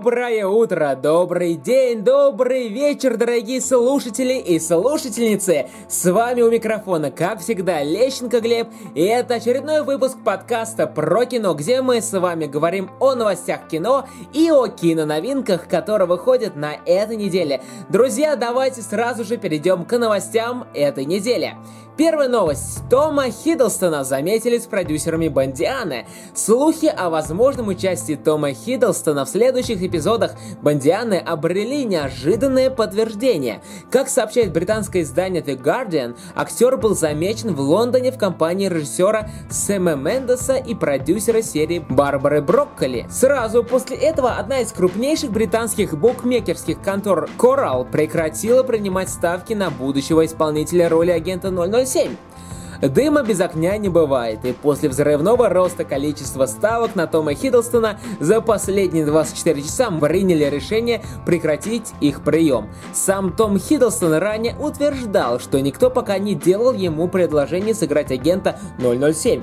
Доброе утро, добрый день, добрый вечер, дорогие слушатели и слушательницы! С вами у микрофона, как всегда, Лещенко Глеб, и это очередной выпуск подкаста про кино, где мы с вами говорим о новостях кино и о киноновинках, которые выходят на этой неделе. Друзья, давайте сразу же перейдем к новостям этой недели. Первая новость. Тома Хиддлстона заметили с продюсерами Бандианы. Слухи о возможном участии Тома Хиддлстона в следующих эпизодах Бандианы обрели неожиданное подтверждение. Как сообщает британское издание The Guardian, актер был замечен в Лондоне в компании режиссера Сэма Мендеса и продюсера серии Барбары Брокколи. Сразу после этого одна из крупнейших британских букмекерских контор Coral прекратила принимать ставки на будущего исполнителя роли агента 007 7. Дыма без огня не бывает, и после взрывного роста количества ставок на Тома Хиддлстона за последние 24 часа приняли решение прекратить их прием. Сам Том Хиддлстон ранее утверждал, что никто пока не делал ему предложение сыграть агента 007.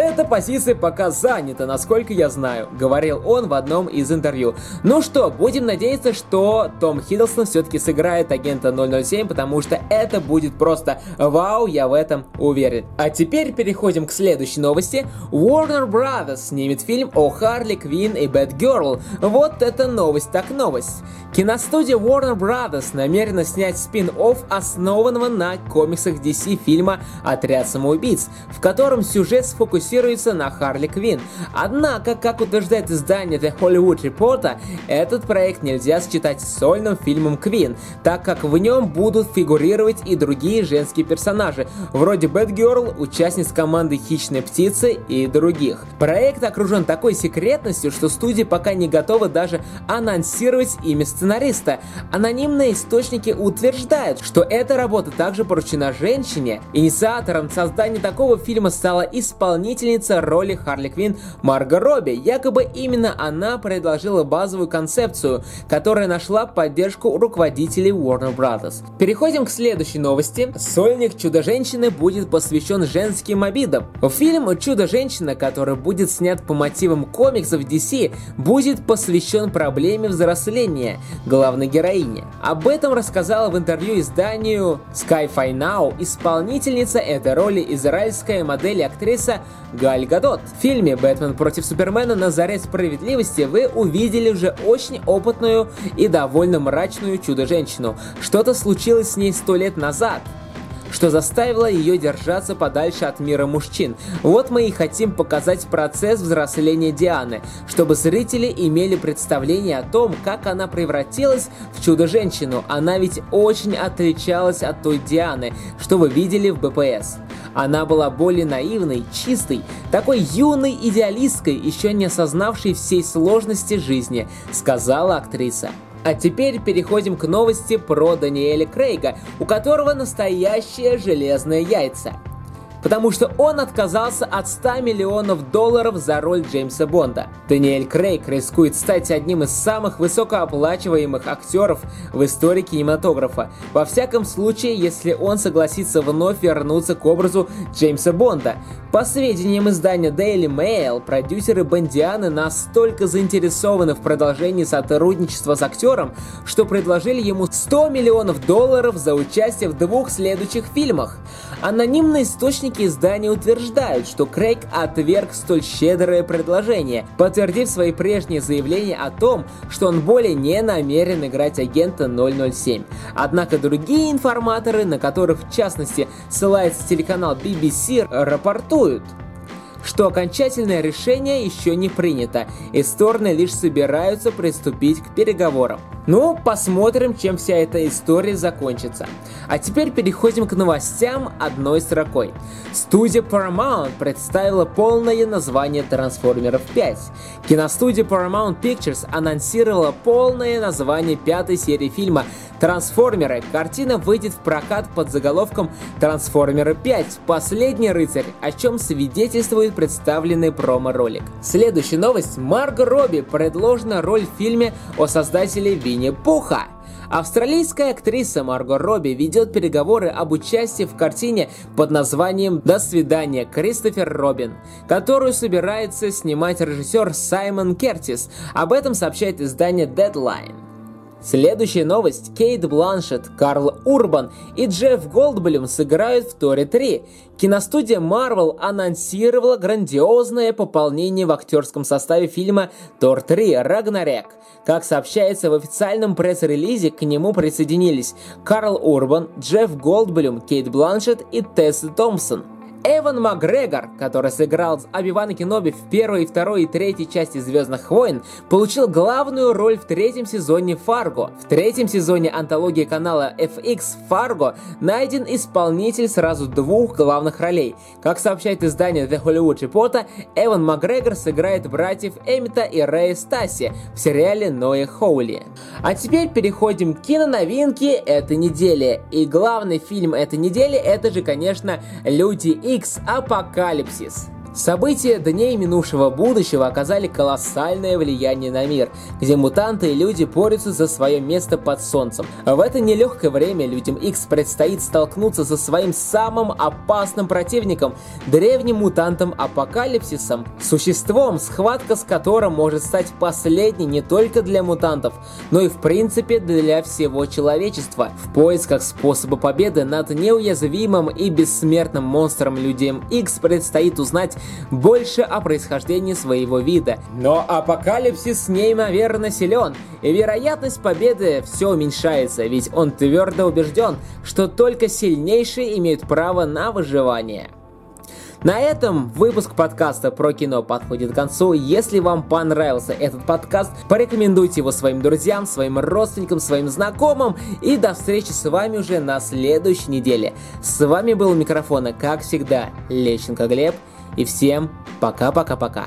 Эта позиция пока занята, насколько я знаю, говорил он в одном из интервью. Ну что, будем надеяться, что Том Хиддлстон все-таки сыграет агента 007, потому что это будет просто вау, я в этом уверен. А теперь переходим к следующей новости. Warner Brothers снимет фильм о Харли Квин и Girl. Вот это новость так новость. Киностудия Warner Brothers намерена снять спин-офф основанного на комиксах DC фильма «Отряд самоубийц», в котором сюжет сфокусирован фокусируется на Харли Квин. Однако, как утверждает издание The Hollywood Reporter, этот проект нельзя сочетать с сольным фильмом Квин, так как в нем будут фигурировать и другие женские персонажи, вроде Бэтгерл, участниц команды Хищной Птицы и других. Проект окружен такой секретностью, что студия пока не готова даже анонсировать имя сценариста. Анонимные источники утверждают, что эта работа также поручена женщине. Инициатором создания такого фильма стала исполнительница исполнительница роли Харли Квин Марго Робби. Якобы именно она предложила базовую концепцию, которая нашла поддержку у руководителей Warner Brothers. Переходим к следующей новости. Сольник Чудо-женщины будет посвящен женским обидам. Фильм Чудо-женщина, который будет снят по мотивам комиксов DC, будет посвящен проблеме взросления главной героини. Об этом рассказала в интервью изданию Sky-Fi Now исполнительница этой роли израильская модель и актриса Галь Гадот. В фильме «Бэтмен против Супермена. На заре справедливости» вы увидели уже очень опытную и довольно мрачную чудо-женщину. Что-то случилось с ней сто лет назад что заставило ее держаться подальше от мира мужчин. Вот мы и хотим показать процесс взросления Дианы, чтобы зрители имели представление о том, как она превратилась в чудо-женщину. Она ведь очень отличалась от той Дианы, что вы видели в БПС. Она была более наивной, чистой, такой юной идеалисткой, еще не осознавшей всей сложности жизни, сказала актриса. А теперь переходим к новости про Даниэля Крейга, у которого настоящие железные яйца потому что он отказался от 100 миллионов долларов за роль Джеймса Бонда. Даниэль Крейг рискует стать одним из самых высокооплачиваемых актеров в истории кинематографа. Во всяком случае, если он согласится вновь вернуться к образу Джеймса Бонда. По сведениям издания Daily Mail, продюсеры Бондианы настолько заинтересованы в продолжении сотрудничества с актером, что предложили ему 100 миллионов долларов за участие в двух следующих фильмах. Анонимные источники издания утверждают, что Крейг отверг столь щедрое предложение, подтвердив свои прежние заявления о том, что он более не намерен играть агента 007. Однако другие информаторы, на которых в частности ссылается телеканал BBC, рапортуют, что окончательное решение еще не принято, и стороны лишь собираются приступить к переговорам. Ну, посмотрим, чем вся эта история закончится. А теперь переходим к новостям одной строкой. Студия Paramount представила полное название Трансформеров 5. Киностудия Paramount Pictures анонсировала полное название пятой серии фильма Трансформеры. Картина выйдет в прокат под заголовком Трансформеры 5. Последний рыцарь, о чем свидетельствует представленный промо-ролик. Следующая новость. Марго Робби предложена роль в фильме о создателе Винни-Пуха. Австралийская актриса Марго Робби ведет переговоры об участии в картине под названием «До свидания, Кристофер Робин», которую собирается снимать режиссер Саймон Кертис. Об этом сообщает издание Deadline. Следующая новость. Кейт Бланшет, Карл Урбан и Джефф Голдблюм сыграют в Торе 3. Киностудия Marvel анонсировала грандиозное пополнение в актерском составе фильма Тор 3 Рагнарек. Как сообщается в официальном пресс-релизе, к нему присоединились Карл Урбан, Джефф Голдблюм, Кейт Бланшет и Тесса Томпсон. Эван Макгрегор, который сыграл Оби-Вана Кеноби в первой, второй и третьей части «Звездных войн», получил главную роль в третьем сезоне «Фарго». В третьем сезоне антологии канала FX «Фарго» найден исполнитель сразу двух главных ролей. Как сообщает издание The Hollywood Reporter, Эван Макгрегор сыграет братьев Эмита и Рэя Стаси в сериале Ноя Хоули. А теперь переходим к киноновинке этой недели. И главный фильм этой недели это же, конечно, «Люди X Апокалипсис. События дней минувшего будущего оказали колоссальное влияние на мир, где мутанты и люди борются за свое место под солнцем. В это нелегкое время людям X предстоит столкнуться со своим самым опасным противником – древним мутантом Апокалипсисом, существом, схватка с которым может стать последней не только для мутантов, но и в принципе для всего человечества. В поисках способа победы над неуязвимым и бессмертным монстром людям X предстоит узнать больше о происхождении своего вида. Но апокалипсис неимоверно силен, и вероятность победы все уменьшается, ведь он твердо убежден, что только сильнейшие имеют право на выживание. На этом выпуск подкаста про кино подходит к концу. Если вам понравился этот подкаст, порекомендуйте его своим друзьям, своим родственникам, своим знакомым. И до встречи с вами уже на следующей неделе. С вами был микрофона, как всегда, Лещенко Глеб. И всем пока-пока-пока.